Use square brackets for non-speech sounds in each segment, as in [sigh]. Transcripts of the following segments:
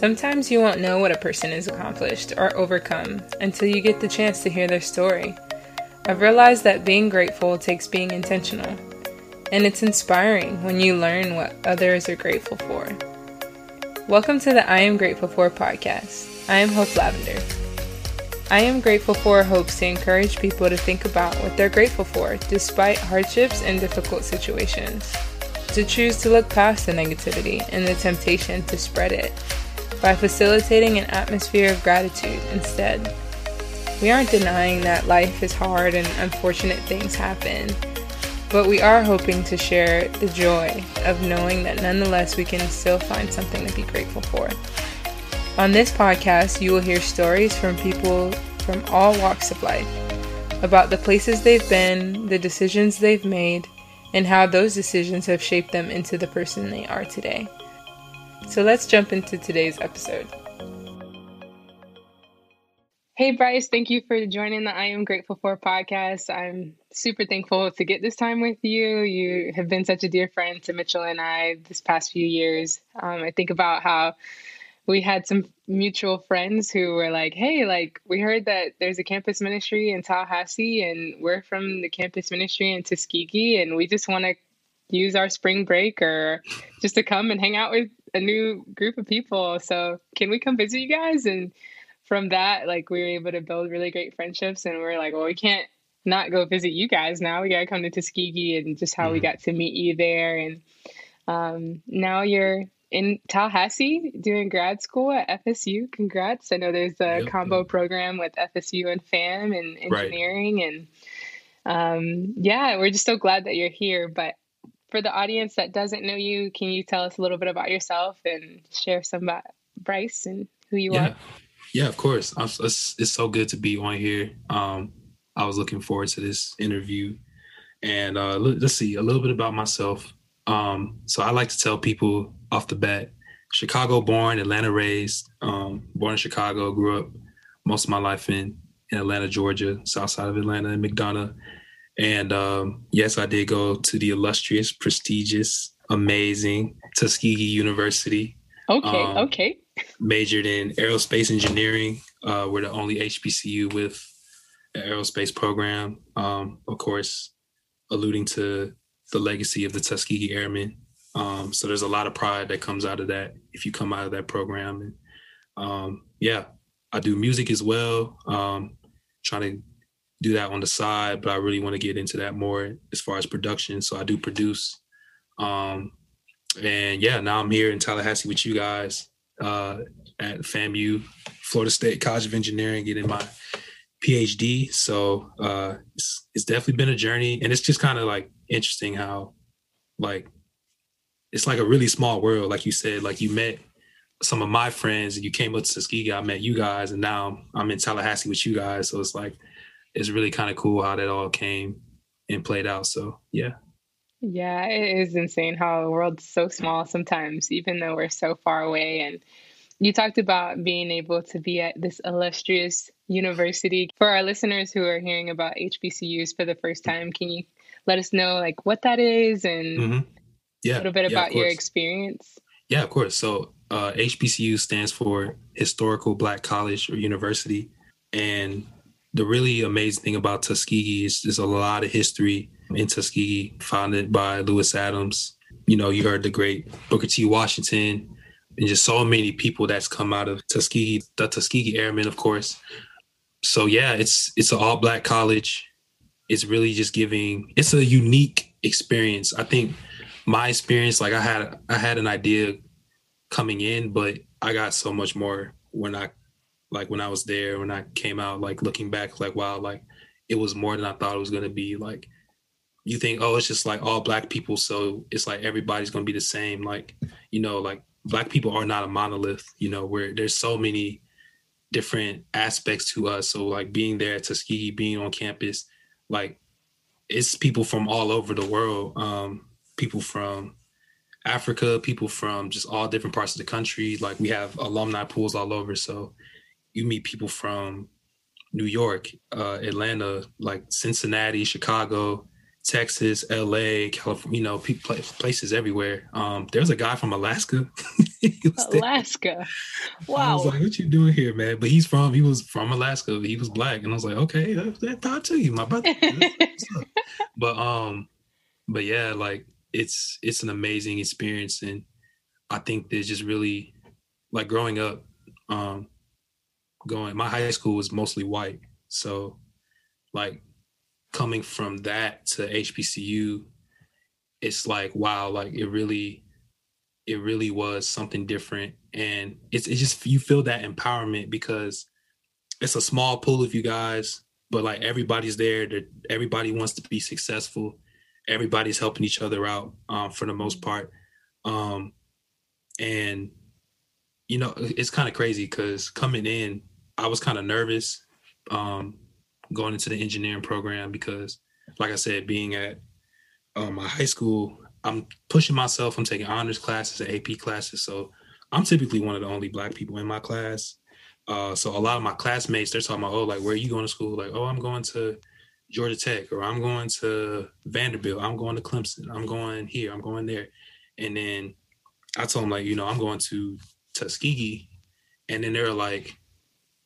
Sometimes you won't know what a person has accomplished or overcome until you get the chance to hear their story. I've realized that being grateful takes being intentional, and it's inspiring when you learn what others are grateful for. Welcome to the I Am Grateful For podcast. I am Hope Lavender. I am grateful for hopes to encourage people to think about what they're grateful for despite hardships and difficult situations, to choose to look past the negativity and the temptation to spread it by facilitating an atmosphere of gratitude instead. We aren't denying that life is hard and unfortunate things happen, but we are hoping to share the joy of knowing that nonetheless we can still find something to be grateful for. On this podcast, you will hear stories from people from all walks of life about the places they've been, the decisions they've made, and how those decisions have shaped them into the person they are today. So let's jump into today's episode. Hey, Bryce, thank you for joining the I Am Grateful For podcast. I'm super thankful to get this time with you. You have been such a dear friend to Mitchell and I this past few years. Um, I think about how we had some mutual friends who were like, hey, like, we heard that there's a campus ministry in Tallahassee, and we're from the campus ministry in Tuskegee, and we just want to use our spring break or just to come and hang out with a new group of people. So, can we come visit you guys? And from that, like we were able to build really great friendships. And we're like, well, we can't not go visit you guys now. We got to come to Tuskegee and just how mm-hmm. we got to meet you there. And um, now you're in Tallahassee doing grad school at FSU. Congrats. I know there's a yep, combo yep. program with FSU and FAMU and engineering. Right. And um, yeah, we're just so glad that you're here. But for the audience that doesn't know you, can you tell us a little bit about yourself and share some about Bryce and who you yeah. are? Yeah, of course. It's, it's so good to be on here. Um, I was looking forward to this interview. And uh, let's see a little bit about myself. Um, so I like to tell people off the bat, Chicago born, Atlanta raised, um, born in Chicago, grew up most of my life in, in Atlanta, Georgia, south side of Atlanta in McDonough. And um, yes, I did go to the illustrious, prestigious, amazing Tuskegee University. Okay, um, okay. Majored in aerospace engineering. Uh, we're the only HBCU with an aerospace program. Um, of course, alluding to the legacy of the Tuskegee Airmen. Um, so there's a lot of pride that comes out of that if you come out of that program. And um, yeah, I do music as well. Um, trying to do that on the side, but I really want to get into that more as far as production. So I do produce. Um, and yeah, now I'm here in Tallahassee with you guys uh, at FAMU, Florida State College of Engineering, getting my PhD. So uh, it's, it's definitely been a journey, and it's just kind of like interesting how, like, it's like a really small world. Like you said, like you met some of my friends, and you came up to Tuskegee. I met you guys, and now I'm in Tallahassee with you guys. So it's like it's really kind of cool how that all came and played out. So yeah. Yeah, it is insane how the world's so small sometimes, even though we're so far away. And you talked about being able to be at this illustrious university. For our listeners who are hearing about HBCUs for the first time, can you let us know like what that is and mm-hmm. yeah, a little bit about your experience? Yeah, of course. So uh, HBCU stands for Historical Black College or University, and the really amazing thing about Tuskegee is there's a lot of history in Tuskegee, founded by Lewis Adams. You know, you heard the great Booker T. Washington, and just so many people that's come out of Tuskegee, the Tuskegee Airmen, of course. So yeah, it's it's an all black college. It's really just giving. It's a unique experience. I think my experience, like I had I had an idea coming in, but I got so much more when I like when I was there, when I came out, like looking back, like wow, like it was more than I thought it was gonna be. Like you think, oh, it's just like all black people, so it's like everybody's gonna be the same. Like, you know, like black people are not a monolith, you know, where there's so many different aspects to us. So like being there at Tuskegee, being on campus, like it's people from all over the world. Um, people from Africa, people from just all different parts of the country. Like we have alumni pools all over. So you meet people from New York, uh, Atlanta, like Cincinnati, Chicago, Texas, LA, California, you know, places everywhere. Um, there was a guy from Alaska. [laughs] Alaska. Wow. I was like, what you doing here, man? But he's from, he was from Alaska. He was black. And I was like, okay, that thought to you, my brother. [laughs] but, um, but yeah, like it's, it's an amazing experience. And I think there's just really like growing up, um, going, my high school was mostly white. So like coming from that to HBCU, it's like wow, like it really, it really was something different, and it's it's just you feel that empowerment because it's a small pool of you guys, but like everybody's there. That everybody wants to be successful. Everybody's helping each other out um, for the most part, um, and you know it's kind of crazy because coming in, I was kind of nervous. Um, going into the engineering program because, like I said, being at um, my high school, I'm pushing myself. I'm taking honors classes and AP classes, so I'm typically one of the only black people in my class. Uh, so a lot of my classmates, they're talking about, oh, like where are you going to school? Like, oh, I'm going to Georgia Tech, or I'm going to Vanderbilt, I'm going to Clemson, I'm going here, I'm going there, and then I told them like, you know, I'm going to Tuskegee, and then they're like,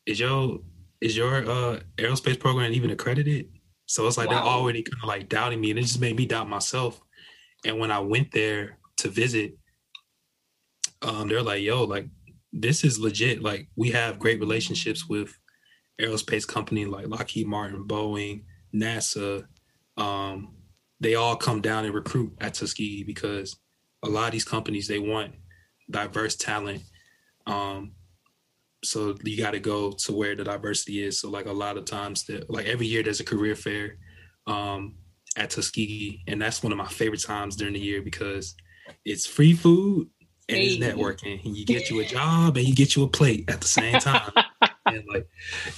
is your is your uh aerospace program even accredited? So it's like wow. they're already kind of like doubting me, and it just made me doubt myself. And when I went there to visit, um, they're like, "Yo, like this is legit. Like we have great relationships with aerospace companies like Lockheed Martin, Boeing, NASA. Um, they all come down and recruit at Tuskegee because a lot of these companies they want diverse talent. Um, so you got to go to where the diversity is. So like a lot of times, that like every year there's a career fair um, at Tuskegee, and that's one of my favorite times during the year because it's free food and hey. it's networking, and you get you a job and you get you a plate at the same time. [laughs] and like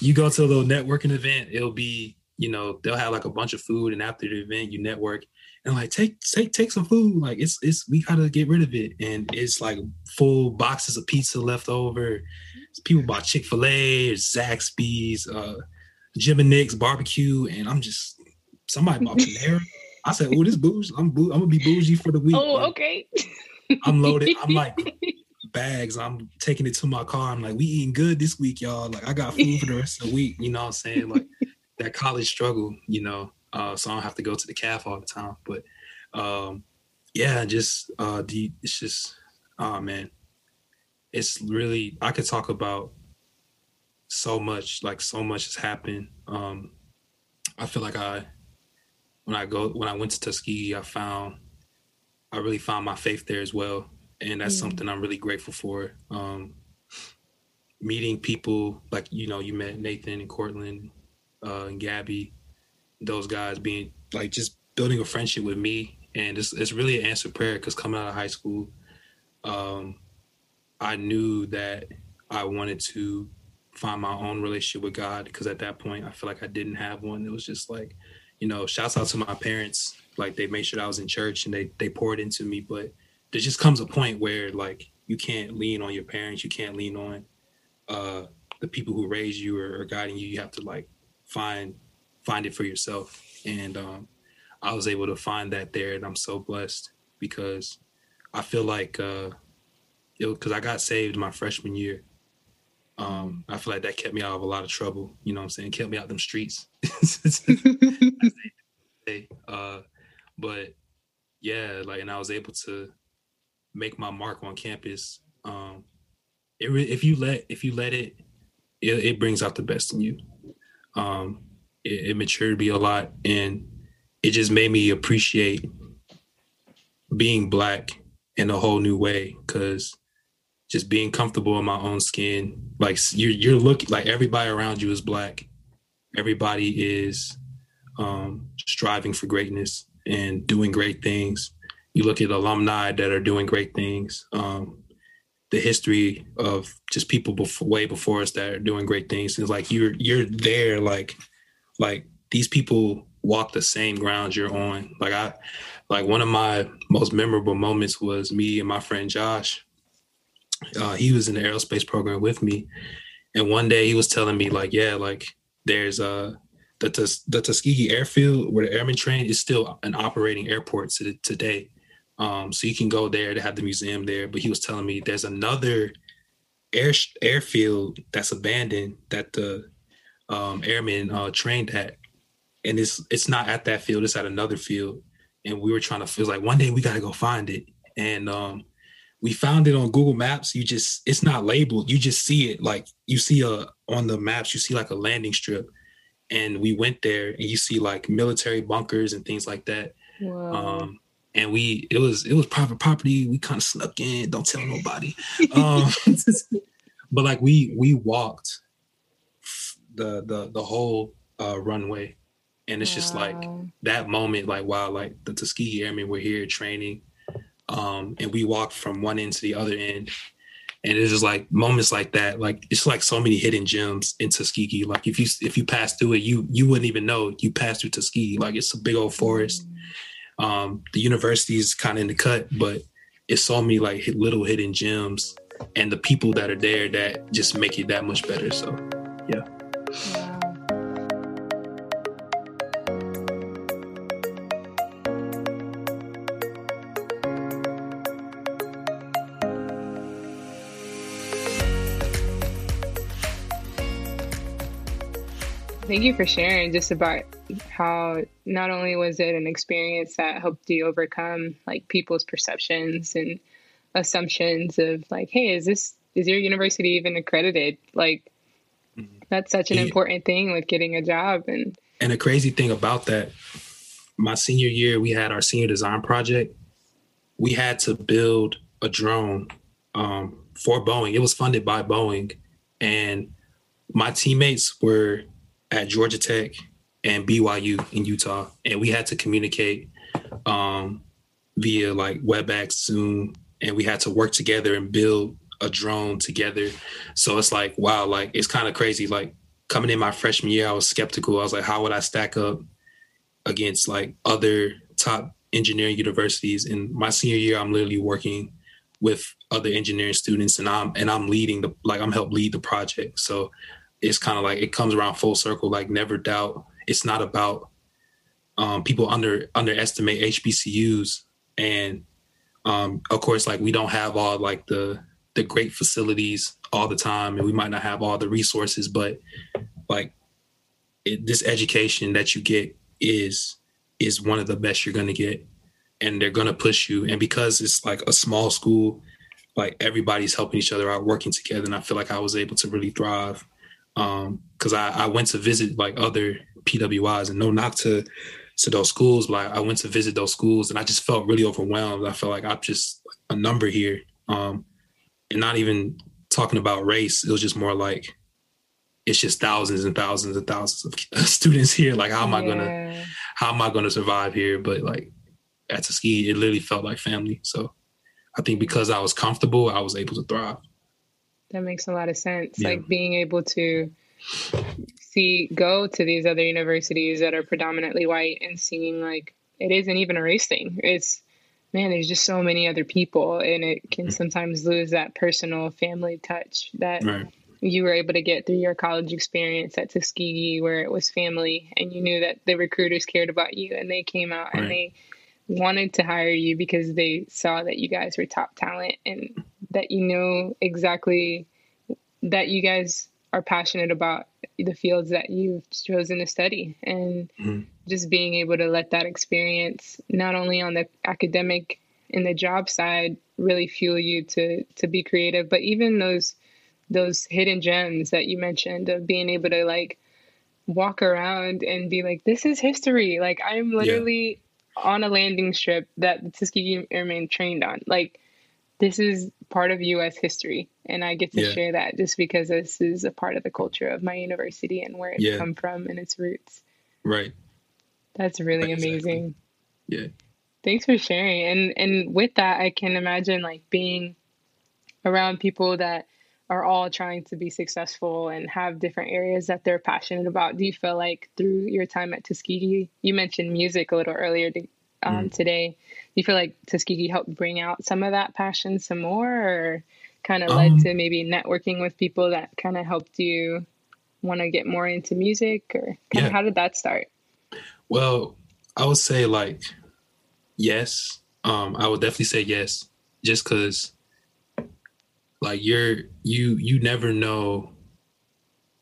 you go to a little networking event, it'll be you know they'll have like a bunch of food, and after the event you network. And like take take take some food, like it's it's we gotta get rid of it, and it's like full boxes of pizza left over, people bought Chick Fil A, Zaxby's, uh, Jim and Nick's barbecue, and I'm just somebody bought Panera. I said, "Oh, this bougie. I'm boo- I'm gonna be bougie for the week." Oh, okay. I'm loaded. I'm like [laughs] bags. I'm taking it to my car. I'm like, we eating good this week, y'all. Like I got food for the rest of the week. You know what I'm saying? Like that college struggle, you know. Uh, so I don't have to go to the calf all the time. But um, yeah, just uh, the it's just oh man, it's really I could talk about so much, like so much has happened. Um, I feel like I when I go when I went to Tuskegee, I found I really found my faith there as well, and that's mm something I'm really grateful for. Um, meeting people like you know you met Nathan and Cortland uh, and Gabby, those guys being like just building a friendship with me, and it's it's really an answered prayer because coming out of high school, um, I knew that I wanted to find my own relationship with God because at that point I feel like I didn't have one. It was just like, you know, shouts out to my parents. Like they made sure I was in church and they they poured into me. But there just comes a point where like you can't lean on your parents, you can't lean on uh the people who raised you or, or guiding you. You have to like find find it for yourself. And um I was able to find that there and I'm so blessed because I feel like uh because I got saved my freshman year. Um, I feel like that kept me out of a lot of trouble. You know what I'm saying? Kept me out them streets. [laughs] uh, but yeah, like, and I was able to make my mark on campus. Um, it re- if you let if you let it, it, it brings out the best in you. Um, it, it matured me a lot, and it just made me appreciate being black in a whole new way. Because just being comfortable in my own skin. Like you're you're looking like everybody around you is black. Everybody is um, striving for greatness and doing great things. You look at alumni that are doing great things. Um, the history of just people before, way before us that are doing great things. It's like you're you're there, like like these people walk the same ground you're on. Like I, like one of my most memorable moments was me and my friend Josh uh, he was in the aerospace program with me, and one day he was telling me like, yeah, like there's uh the the Tuskegee Airfield where the airmen train is still an operating airport to, today. Um, so you can go there to have the museum there. But he was telling me there's another air airfield that's abandoned that the um, airmen uh, trained at, and it's it's not at that field. It's at another field, and we were trying to feel like one day we got to go find it, and um, we found it on Google Maps. You just it's not labeled. You just see it like you see a on the maps. You see like a landing strip, and we went there, and you see like military bunkers and things like that. Wow. Um, and we it was it was private property. We kind of snuck in. Don't tell nobody. um, [laughs] but like we we walked the the the whole uh, runway, and it's wow. just like that moment. Like wow, like the Tuskegee Airmen were here training, um, and we walked from one end to the other end. And it's just like moments like that, like it's like so many hidden gems in Tuskegee. Like if you if you pass through it, you you wouldn't even know you passed through Tuskegee. Like it's a big old forest. Um, the university is kind of in the cut, but it's so many like little hidden gems and the people that are there that just make it that much better. So, yeah. Thank you for sharing just about how not only was it an experience that helped you overcome like people's perceptions and assumptions of like, hey, is this is your university even accredited? Like mm-hmm. that's such an yeah. important thing with getting a job and and a crazy thing about that, my senior year we had our senior design project. We had to build a drone um, for Boeing. It was funded by Boeing, and my teammates were at Georgia Tech and BYU in Utah, and we had to communicate um, via like WebEx, Zoom, and we had to work together and build a drone together. So it's like, wow, like it's kind of crazy. Like coming in my freshman year, I was skeptical. I was like, how would I stack up against like other top engineering universities? In my senior year, I'm literally working with other engineering students and I'm and I'm leading the like I'm help lead the project. So it's kind of like it comes around full circle. Like never doubt. It's not about um, people under underestimate HBCUs, and um, of course, like we don't have all like the the great facilities all the time, and we might not have all the resources, but like it, this education that you get is is one of the best you're going to get. And they're going to push you. And because it's like a small school like everybody's helping each other out working together and i feel like i was able to really thrive because um, I, I went to visit like other PWIs and no knock to to those schools, but I, I, went to visit those schools and I just felt really overwhelmed. I felt like I'm just a number here, um, and not even talking about race. It was just more like it's just thousands and thousands and thousands of [laughs] students here. Like how am yeah. I gonna how am I gonna survive here? But like at Tuskegee, it literally felt like family. So I think because I was comfortable, I was able to thrive. That makes a lot of sense. Yeah. Like being able to see go to these other universities that are predominantly white and seeing like it isn't even a race thing. It's man, there's just so many other people and it can mm. sometimes lose that personal family touch that right. you were able to get through your college experience at Tuskegee where it was family and you knew that the recruiters cared about you and they came out right. and they wanted to hire you because they saw that you guys were top talent and that you know exactly that you guys are passionate about the fields that you've chosen to study and mm-hmm. just being able to let that experience not only on the academic and the job side really fuel you to to be creative but even those those hidden gems that you mentioned of being able to like walk around and be like this is history like i'm literally yeah. on a landing strip that the tuskegee airmen trained on like this is part of U.S. history, and I get to yeah. share that just because this is a part of the culture of my university and where it's yeah. come from and its roots. Right. That's really exactly. amazing. Yeah. Thanks for sharing. And and with that, I can imagine like being around people that are all trying to be successful and have different areas that they're passionate about. Do you feel like through your time at Tuskegee, you mentioned music a little earlier um, mm. today? You feel like Tuskegee helped bring out some of that passion some more, or kind of led um, to maybe networking with people that kind of helped you want to get more into music or yeah. how did that start? Well, I would say like yes. Um, I would definitely say yes, just because like you're you you never know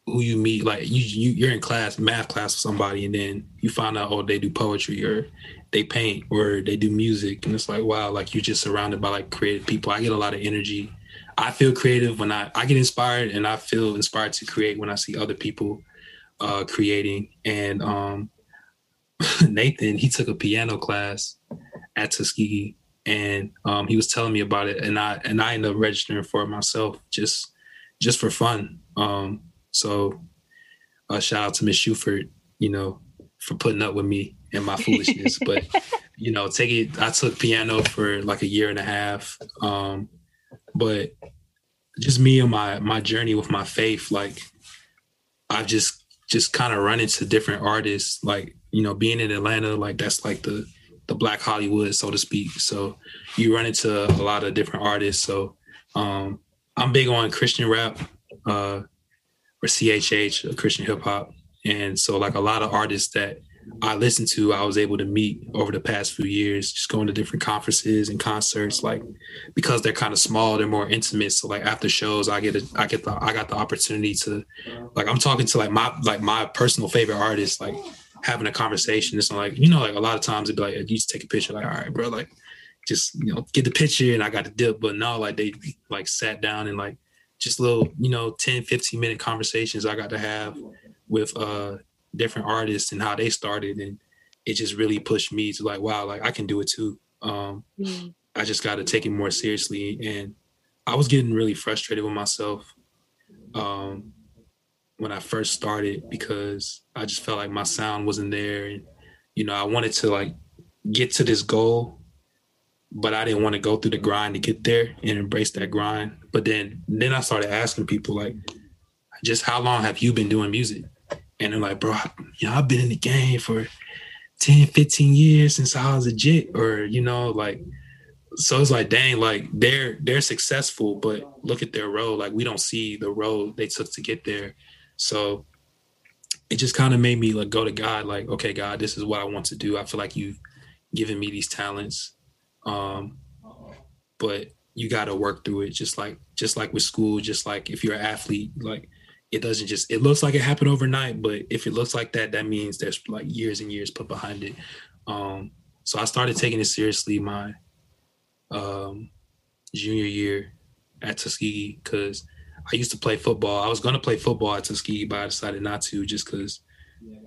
who you meet. Like you you you're in class, math class with somebody, and then you find out oh they do poetry or they paint or they do music, and it's like wow, like you're just surrounded by like creative people. I get a lot of energy. I feel creative when I I get inspired, and I feel inspired to create when I see other people uh creating and um [laughs] Nathan, he took a piano class at Tuskegee, and um, he was telling me about it, and I and I ended up registering for it myself, just just for fun. Um, so, a shout out to Miss Shuford, you know, for putting up with me and my foolishness. but [laughs] you know, take it. I took piano for like a year and a half, um, but just me and my my journey with my faith, like I've just just kind of run into different artists, like you know, being in Atlanta, like that's like the the black Hollywood, so to speak. So you run into a lot of different artists. So um, I'm big on Christian rap uh, or CHH, or Christian hip hop. And so like a lot of artists that I listened to, I was able to meet over the past few years, just going to different conferences and concerts, like because they're kind of small, they're more intimate. So like after shows, I get a, I get the, I got the opportunity to, like I'm talking to like my, like my personal favorite artists, like having a conversation. It's like, you know, like a lot of times it'd be like, you just take a picture, like, all right, bro, like just, you know, get the picture and I got the dip. But no, like they like sat down and like just little, you know, 10, 15 minute conversations I got to have with uh different artists and how they started. And it just really pushed me to like, wow, like I can do it too. Um, mm-hmm. I just got to take it more seriously. And I was getting really frustrated with myself. Um, when I first started because I just felt like my sound wasn't there and you know I wanted to like get to this goal but I didn't want to go through the grind to get there and embrace that grind but then then I started asking people like just how long have you been doing music and they're like bro you know I've been in the game for 10 15 years since I was a jit or you know like so it's like dang like they're they're successful but look at their road like we don't see the road they took to get there so it just kind of made me like go to God, like, okay, God, this is what I want to do. I feel like you've given me these talents. Um, but you gotta work through it just like just like with school, just like if you're an athlete, like it doesn't just it looks like it happened overnight, but if it looks like that, that means there's like years and years put behind it. Um, so I started taking it seriously my um junior year at Tuskegee because I used to play football. I was going to play football at Tuskegee, but I decided not to just because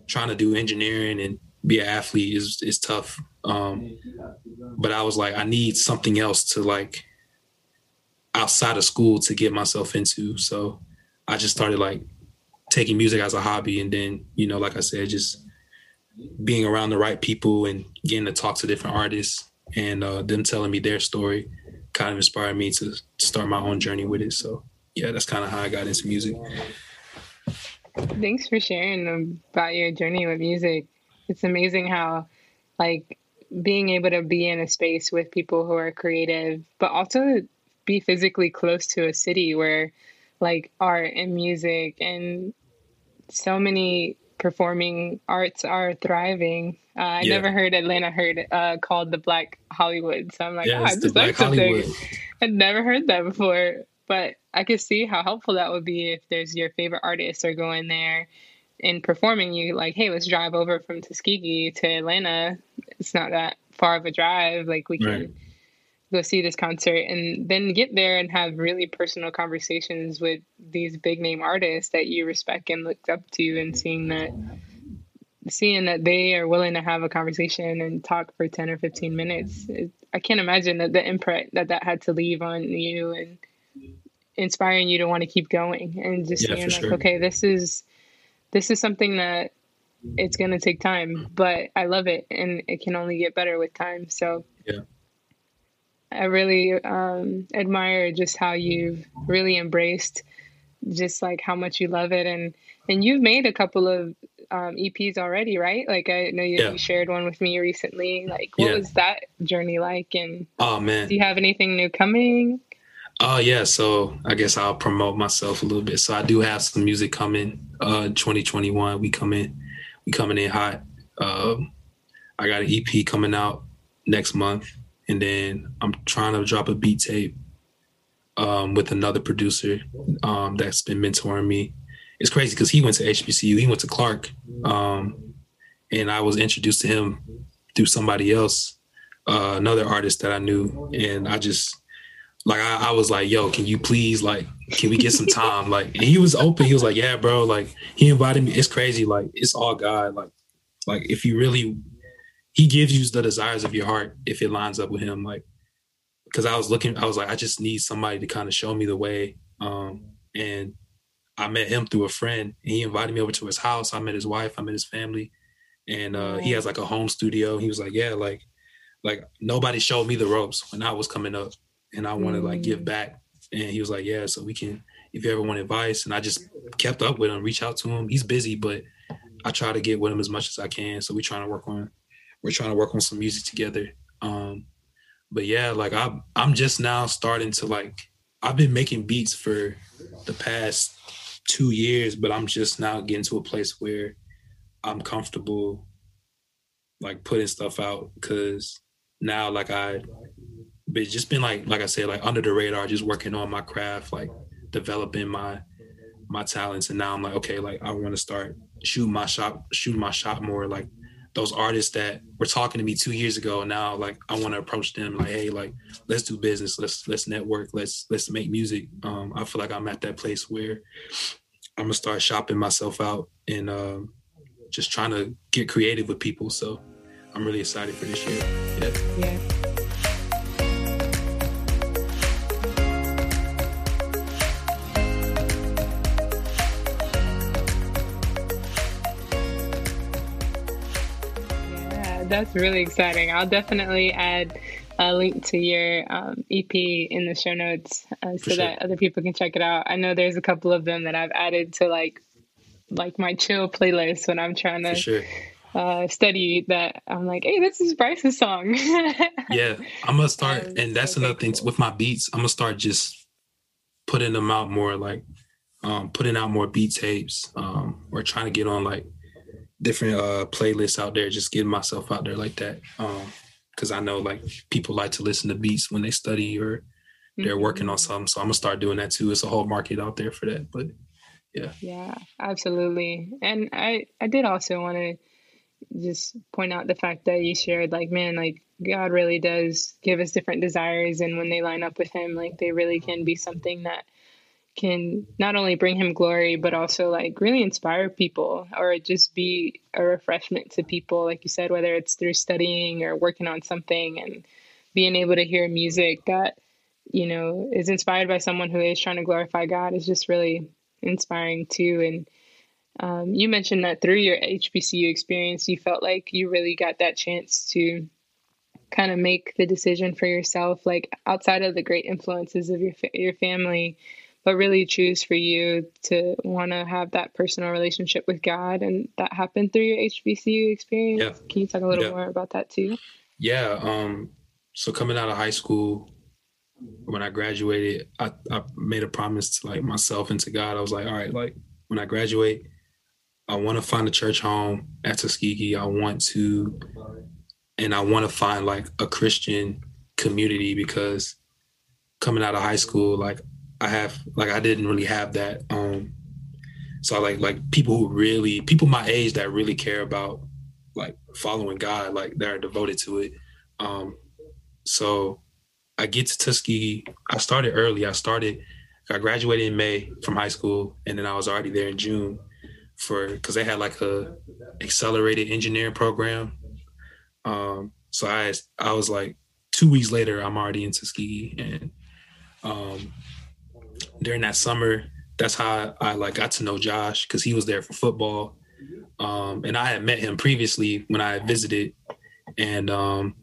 trying to do engineering and be an athlete is is tough. Um, but I was like, I need something else to like outside of school to get myself into. So I just started like taking music as a hobby, and then you know, like I said, just being around the right people and getting to talk to different artists and uh, them telling me their story kind of inspired me to start my own journey with it. So yeah, that's kind of how I got into music. Thanks for sharing about your journey with music. It's amazing how, like, being able to be in a space with people who are creative, but also be physically close to a city where, like, art and music and so many performing arts are thriving. Uh, I yeah. never heard Atlanta heard uh, called the Black Hollywood, so I'm like, yeah, oh, I just learned something. I'd never heard that before. But I could see how helpful that would be if there's your favorite artists are going there and performing. You like, hey, let's drive over from Tuskegee to Atlanta. It's not that far of a drive. Like we can right. Go see this concert and then get there and have really personal conversations with these big name artists that you respect and looked up to, and seeing that seeing that they are willing to have a conversation and talk for 10 or 15 minutes it, i can't imagine that the imprint that that had to leave on you and inspiring you to want to keep going and just yeah, saying like, sure. okay, this is this is something that it's going to take time, but I love it and it can only get better with time. So yeah. I really um, admire just how you've really embraced just like how much you love it and and you've made a couple of um, EPs already, right? Like I know you, yeah. you, shared one with me recently. Like what yeah. was that journey like? And oh man, do you have anything new coming? Oh yeah, so I guess I'll promote myself a little bit. So I do have some music coming. Uh, 2021, we coming, we coming in hot. Um, I got an EP coming out next month, and then I'm trying to drop a beat tape um, with another producer um, that's been mentoring me. It's crazy because he went to HBCU, he went to Clark, um, and I was introduced to him through somebody else, uh, another artist that I knew, and I just like I, I, was like, "Yo, can you please like, can we get some time?" [laughs] like, he was open. He was like, "Yeah, bro." Like, he invited me. It's crazy. Like, it's all God. Like, like if you really, He gives you the desires of your heart if it lines up with Him. Like, because I was looking, I was like, I just need somebody to kind of show me the way. Um, and I met him through a friend, he invited me over to his house. I met his wife, I met his family, and uh, he has like a home studio. He was like, "Yeah, like, like nobody showed me the ropes when I was coming up, and I want to like give mm. back." And he was like, "Yeah, so we can, if you ever want advice." And I just kept up with him, reach out to him. He's busy, but I try to get with him as much as I can. So we're trying to work on, we're trying to work on some music together. Um, but yeah, like I I'm just now starting to like I've been making beats for the past two years, but I'm just now getting to a place where I'm comfortable like putting stuff out because now like I but just been like like I said like under the radar just working on my craft like developing my my talents and now I'm like okay like I want to start shooting my shot shooting my shot more like those artists that were talking to me two years ago now like i want to approach them like hey like let's do business. Let's let's network. Let's let's make music. Um, i feel like i'm at that place where i'm gonna start shopping myself out and um, just trying to get creative with people. So i'm really excited for this year. Yeah yeah that's really exciting. I'll definitely add a link to your um, EP in the show notes uh, so sure. that other people can check it out. I know there's a couple of them that I've added to like like my chill playlist when I'm trying to sure. uh, study. That I'm like, hey, this is Bryce's song. [laughs] yeah, I'm gonna start, um, and that's another thing with my beats. I'm gonna start just putting them out more, like um, putting out more beat tapes, um, or trying to get on like different uh playlists out there, just getting myself out there like that. Um, because I know like people like to listen to beats when they study or they're mm-hmm. working on something. So I'm gonna start doing that too. It's a whole market out there for that. But yeah. Yeah, absolutely. And I I did also want to just point out the fact that you shared like man like God really does give us different desires and when they line up with him like they really can be something that can not only bring him glory but also like really inspire people or just be a refreshment to people like you said whether it's through studying or working on something and being able to hear music that you know is inspired by someone who is trying to glorify god is just really inspiring too. And um, you mentioned that through your hbcu experience you felt like you really got that chance to kind of make the decision for yourself like outside of the great influences of your your family but really choose for you to want to have that personal relationship with God. And that happened through your HBCU experience. Yeah. Can you talk a little yeah. more about that too? Yeah. Um, so coming out of high school, when I graduated, I, I made a promise to like myself and to God. I was like, all right, like when I graduate, I want to find a church home at Tuskegee. I want to, and I want to find like a Christian community because coming out of high school, like I have like I didn't really have that. Um so like like people who really people my age that really care about like following God, like they're devoted to it. Um so I get to Tuskegee. I started early. I started I graduated in May from high school and then I was already there in June for because they had like a accelerated engineering program. Um so I I was like two weeks later I'm already in Tuskegee and um during that summer, that's how I, I like got to know Josh because he was there for football. Um, and I had met him previously when I visited, and um,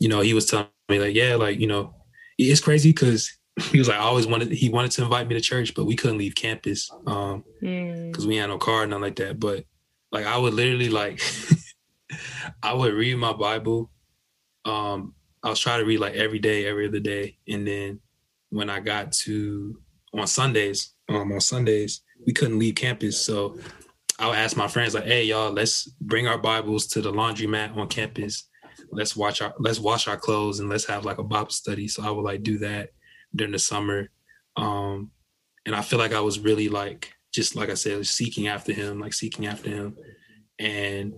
you know, he was telling me like, yeah, like you know, it's crazy because [laughs] he was like, I always wanted he wanted to invite me to church, but we couldn't leave campus um because mm. we had no car, nothing like that. But like, I would literally like, [laughs] I would read my Bible. Um, I was trying to read like every day, every other day, and then when I got to on Sundays, um, on Sundays, we couldn't leave campus. So I would ask my friends like, hey y'all, let's bring our Bibles to the laundromat on campus. Let's watch our let's wash our clothes and let's have like a Bible study. So I would like do that during the summer. Um, and I feel like I was really like just like I said, seeking after him, like seeking after him. And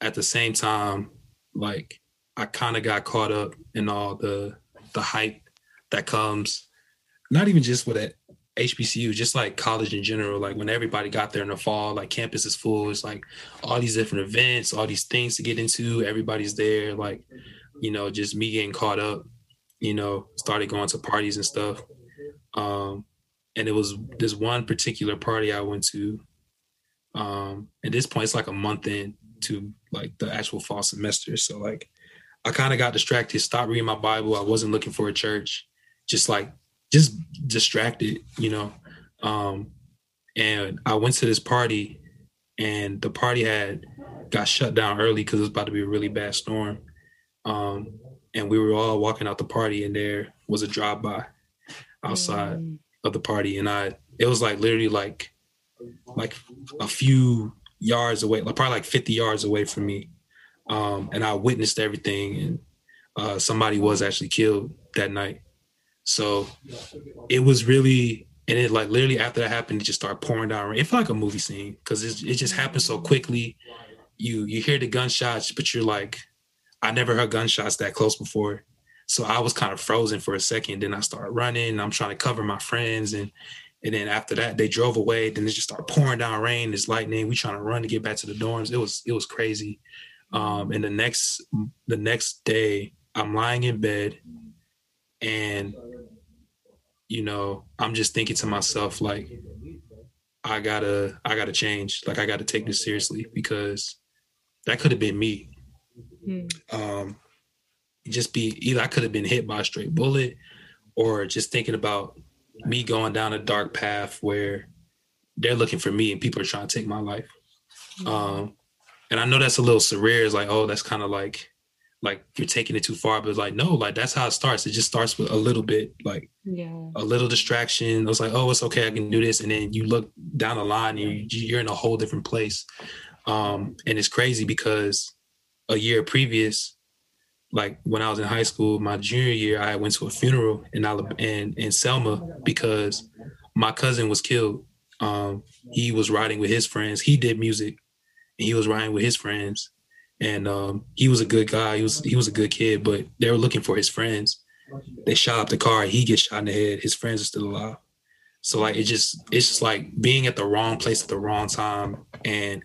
at the same time, like I kind of got caught up in all the the hype that comes, not even just with it HBCU, just like college in general. Like when everybody got there in the fall, like campus is full. It's like all these different events, all these things to get into. Everybody's there. Like, you know, just me getting caught up. You know, started going to parties and stuff. Um, and it was this one particular party I went to. Um, at this point, it's like a month in to like the actual fall semester. So like, I kind of got distracted. Stopped reading my Bible. I wasn't looking for a church. Just like just distracted, you know. Um, and I went to this party, and the party had got shut down early because it was about to be a really bad storm. Um, and we were all walking out the party, and there was a drive by outside mm. of the party, and I it was like literally like like a few yards away, like probably like 50 yards away from me. Um, and I witnessed everything, and uh, somebody was actually killed that night. So it was really, and it like literally after that happened, it just started pouring down. Rain. It felt like a movie scene because it, it just happened so quickly. You you hear the gunshots, but you're like, I never heard gunshots that close before. So I was kind of frozen for a second. Then I started running. I'm trying to cover my friends, and and then after that, they drove away. Then it just started pouring down rain. It's lightning. We trying to run to get back to the dorms. It was it was crazy. Um, and the next the next day, I'm lying in bed, and you know, I'm just thinking to myself, like, I gotta, I gotta change. Like, I gotta take this seriously because that could have been me. Mm. Um, just be either I could have been hit by a straight bullet, or just thinking about me going down a dark path where they're looking for me and people are trying to take my life. Mm. Um, and I know that's a little surreal. It's like, oh, that's kind of like like you're taking it too far, but like no, like that's how it starts. It just starts with a little bit, like yeah. a little distraction. It was like, oh, it's okay, I can do this, and then you look down the line, and you're in a whole different place. Um, and it's crazy because a year previous, like when I was in high school, my junior year, I went to a funeral in Alabama, in, in Selma because my cousin was killed. Um, he was riding with his friends. He did music, and he was riding with his friends and um, he was a good guy. He was he was a good kid, but they were looking for his friends. They shot up the car. He gets shot in the head. His friends are still alive. So like it just it's just like being at the wrong place at the wrong time. And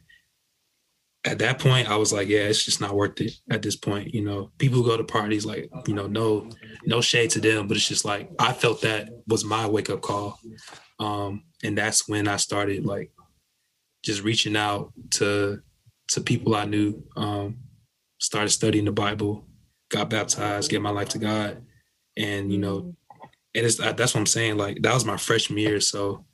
at that point, I was like, yeah, it's just not worth it. At this point, you know, people who go to parties, like you know, no no shade to them, but it's just like I felt that was my wake up call. Um, and that's when I started like just reaching out to to people I knew. Um, started studying the Bible, got baptized, gave my life to God, and you know, and it's that's what I'm saying. Like that was my freshman year, so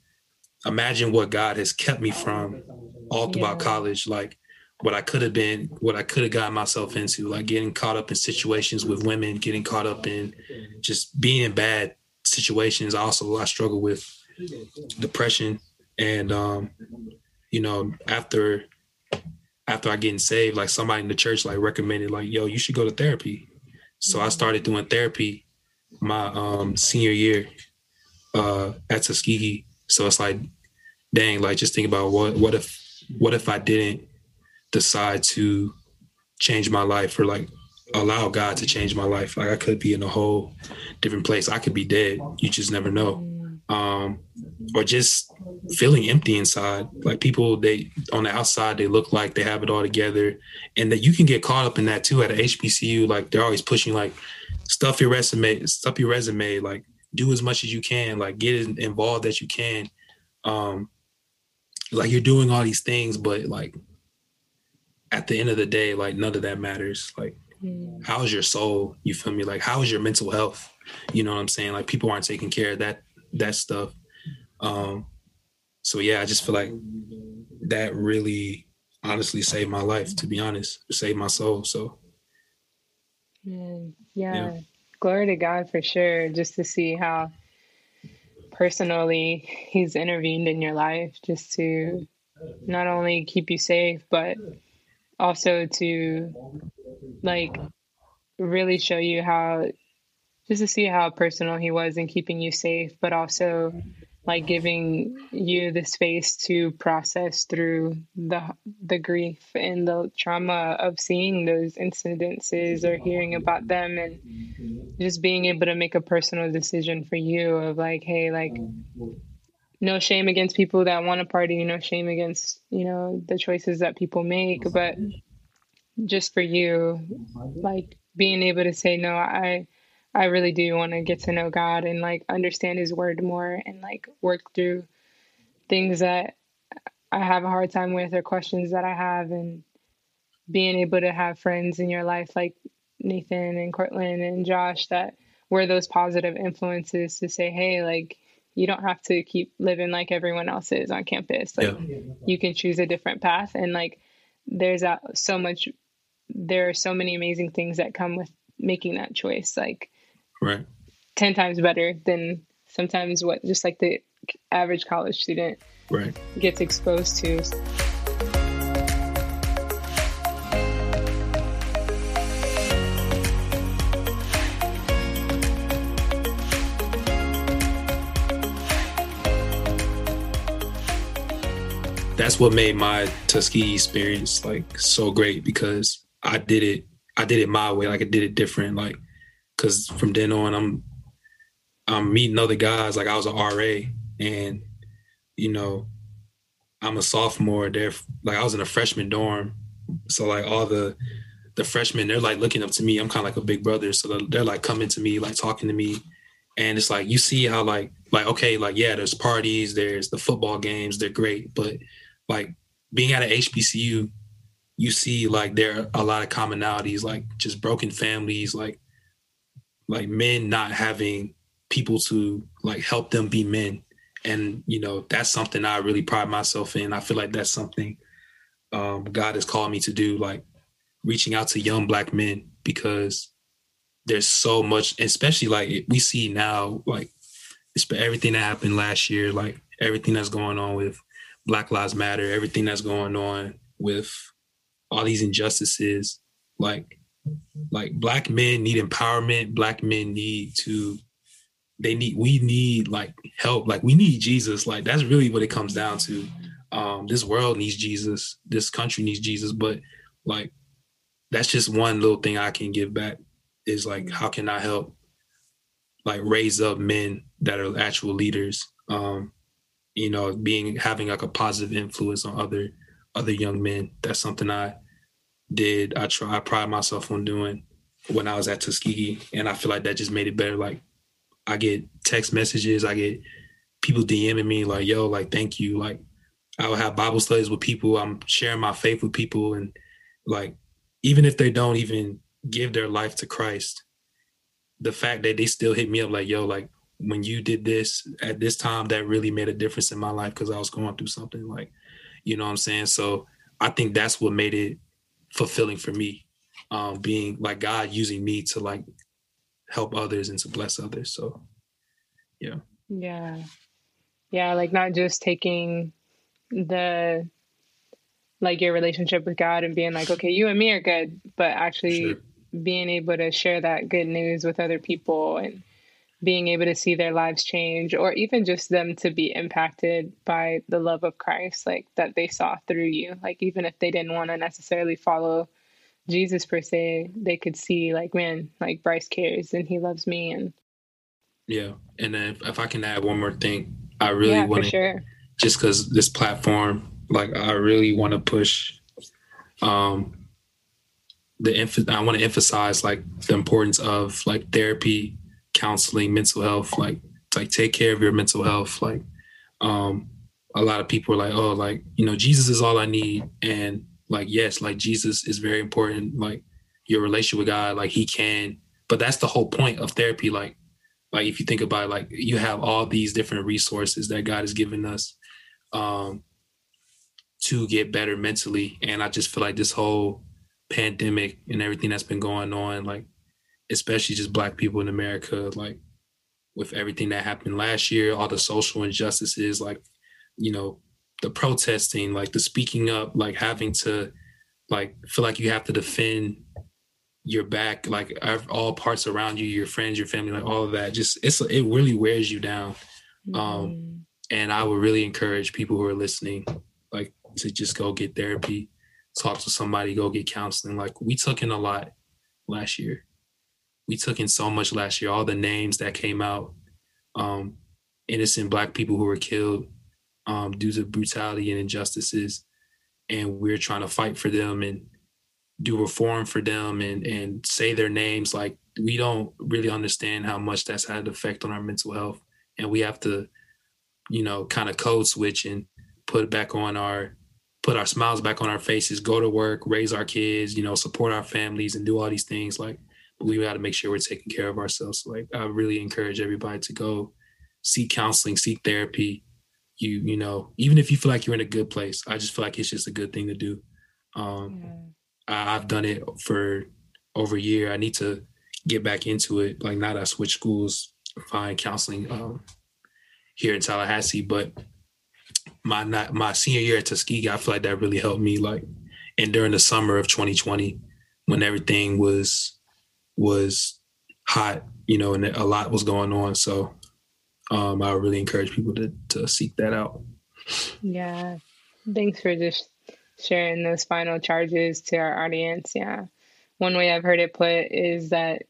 imagine what God has kept me from all throughout yeah. college. Like what I could have been, what I could have gotten myself into, like getting caught up in situations with women, getting caught up in just being in bad situations. Also, I struggle with depression, and um, you know, after after I getting saved, like somebody in the church like recommended, like, yo, you should go to therapy. So I started doing therapy my um senior year uh at Tuskegee. So it's like, dang, like just think about what what if what if I didn't decide to change my life or like allow God to change my life. Like I could be in a whole different place. I could be dead. You just never know um, or just feeling empty inside. Like people, they on the outside, they look like they have it all together, and that you can get caught up in that too at a HBCU. Like they're always pushing like stuff your resume, stuff your resume, like do as much as you can, like get involved as you can. Um, like you're doing all these things, but like at the end of the day, like none of that matters. Like mm. how's your soul? You feel me? Like how's your mental health? You know what I'm saying? Like people aren't taking care of that that stuff. Um, so yeah, I just feel like that really honestly saved my life, to be honest, saved my soul. So yeah. yeah. glory to God for sure. Just to see how personally He's intervened in your life, just to not only keep you safe, but also to like really show you how just to see how personal he was in keeping you safe, but also like giving you the space to process through the the grief and the trauma of seeing those incidences or hearing about them and just being able to make a personal decision for you of like hey like no shame against people that want to party no shame against you know the choices that people make but just for you like being able to say no i I really do want to get to know God and like understand His Word more and like work through things that I have a hard time with or questions that I have and being able to have friends in your life like Nathan and Cortland and Josh that were those positive influences to say, hey, like you don't have to keep living like everyone else is on campus. Like yeah. you can choose a different path and like there's a, so much there are so many amazing things that come with making that choice. Like right. 10 times better than sometimes what just like the average college student right. gets exposed to. That's what made my Tuskegee experience like so great because I did it I did it my way like I did it different like because from then on I'm I'm meeting other guys. Like I was an RA, and you know I'm a sophomore. There, like I was in a freshman dorm, so like all the the freshmen they're like looking up to me. I'm kind of like a big brother, so they're, they're like coming to me, like talking to me, and it's like you see how like like okay, like yeah, there's parties, there's the football games, they're great, but like being at an HBCU, you see like there are a lot of commonalities, like just broken families, like like men not having people to like help them be men. And you know that's something i really pride myself in. I feel like that's something um, god has called me to do like reaching out to young black men because there's so much especially like we see now like everything that happened last year like everything that's going on with black lives matter everything that's going on with all these injustices like like black men need empowerment. Black men need to they need we need like help. Like we need jesus. Like that's really what it comes down to. Um this world needs jesus. This country needs jesus. But like that's just one little thing i can give back is like how can i help like raise up men that are actual leaders? Um you know being having like a positive influence on other other young men. That's something i did I try I pride myself on doing when I was at Tuskegee, and I feel like that just made it better. Like I get text messages, I get people DMing me like, "Yo, like thank you." Like I will have Bible studies with people. I'm sharing my faith with people, and like even if they don't even give their life to Christ, the fact that they still hit me up like, "Yo, like when you did this at this time, that really made a difference in my life because I was going through something." Like, you know what I'm saying? So I think that's what made it fulfilling for me um being like god using me to like help others and to bless others. So yeah. Yeah. Yeah like not just taking the like your relationship with god and being like okay you and me are good but actually sure. being able to share that good news with other people and being able to see their lives change or even just them to be impacted by the love of Christ like that they saw through you like even if they didn't want to necessarily follow Jesus per se they could see like man like Bryce cares and he loves me and yeah and then if, if I can add one more thing I really yeah, want to sure. just cuz this platform like I really want to push um the I want to emphasize like the importance of like therapy counseling, mental health, like like take care of your mental health. Like um a lot of people are like, oh, like, you know, Jesus is all I need. And like, yes, like Jesus is very important. Like your relationship with God, like he can, but that's the whole point of therapy. Like, like if you think about it, like you have all these different resources that God has given us um to get better mentally. And I just feel like this whole pandemic and everything that's been going on, like especially just black people in America, like with everything that happened last year, all the social injustices, like, you know, the protesting, like the speaking up, like having to like feel like you have to defend your back, like all parts around you, your friends, your family, like all of that. Just it's it really wears you down. Um, mm-hmm. Um and I would really encourage people who are listening, like to just go get therapy, talk to somebody, go get counseling. Like we took in a lot last year we took in so much last year. All the names that came out, um, innocent black people who were killed um, due to brutality and injustices, and we're trying to fight for them and do reform for them and and say their names. Like we don't really understand how much that's had an effect on our mental health, and we have to, you know, kind of code switch and put back on our put our smiles back on our faces, go to work, raise our kids, you know, support our families, and do all these things like we got to make sure we're taking care of ourselves. Like I really encourage everybody to go seek counseling, seek therapy. You you know, even if you feel like you're in a good place, I just feel like it's just a good thing to do. Um, yeah. I, I've done it for over a year. I need to get back into it. Like now that I switched schools, find counseling um, here in Tallahassee, but my not my senior year at Tuskegee, I feel like that really helped me. Like, and during the summer of 2020, when everything was was hot, you know, and a lot was going on. So um, I really encourage people to to seek that out. Yeah, thanks for just sharing those final charges to our audience. Yeah, one way I've heard it put is that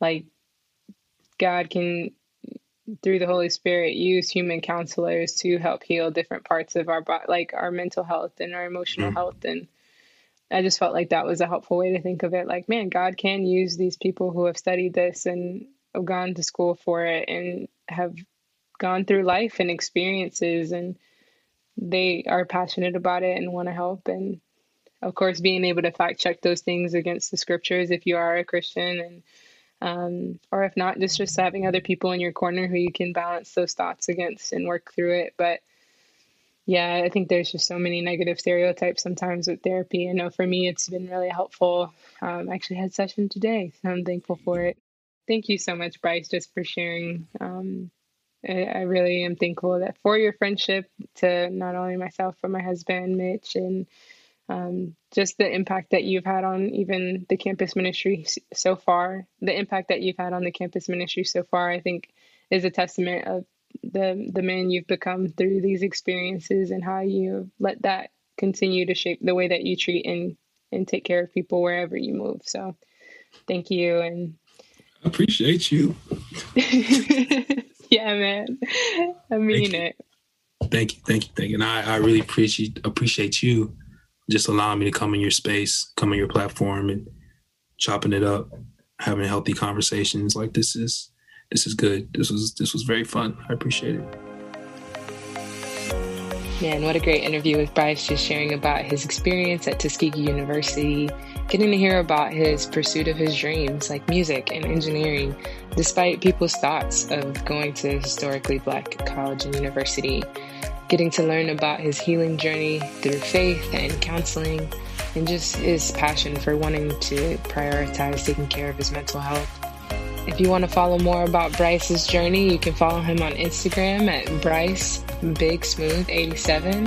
like God can through the Holy Spirit use human counselors to help heal different parts of our body, like our mental health and our emotional mm. health and I just felt like that was a helpful way to think of it. Like, man, God can use these people who have studied this and have gone to school for it and have gone through life and experiences, and they are passionate about it and want to help. And of course, being able to fact check those things against the scriptures if you are a Christian, and um, or if not, just just having other people in your corner who you can balance those thoughts against and work through it. But yeah, I think there's just so many negative stereotypes sometimes with therapy. I know for me, it's been really helpful. Um, I actually had session today, so I'm thankful for it. Thank you so much, Bryce, just for sharing. Um, I, I, really am thankful that for your friendship to not only myself but my husband, Mitch, and um, just the impact that you've had on even the campus ministry so far. The impact that you've had on the campus ministry so far, I think, is a testament of the the man you've become through these experiences and how you let that continue to shape the way that you treat and and take care of people wherever you move. So thank you and I appreciate you. [laughs] yeah, man. I mean thank it. Thank you, thank you, thank you. And I, I really appreciate appreciate you just allowing me to come in your space, come in your platform and chopping it up, having healthy conversations. Like this is this is good. This was this was very fun. I appreciate it. Man, what a great interview with Bryce, just sharing about his experience at Tuskegee University, getting to hear about his pursuit of his dreams, like music and engineering, despite people's thoughts of going to historically black college and university, getting to learn about his healing journey through faith and counseling, and just his passion for wanting to prioritize taking care of his mental health. If you want to follow more about Bryce's journey, you can follow him on Instagram at Bryce Big Smooth 87.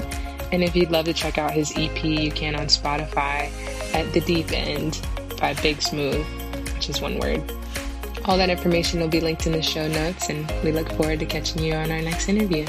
And if you'd love to check out his EP, you can on Spotify at The Deep End by Big Smooth, which is one word. All that information will be linked in the show notes, and we look forward to catching you on our next interview.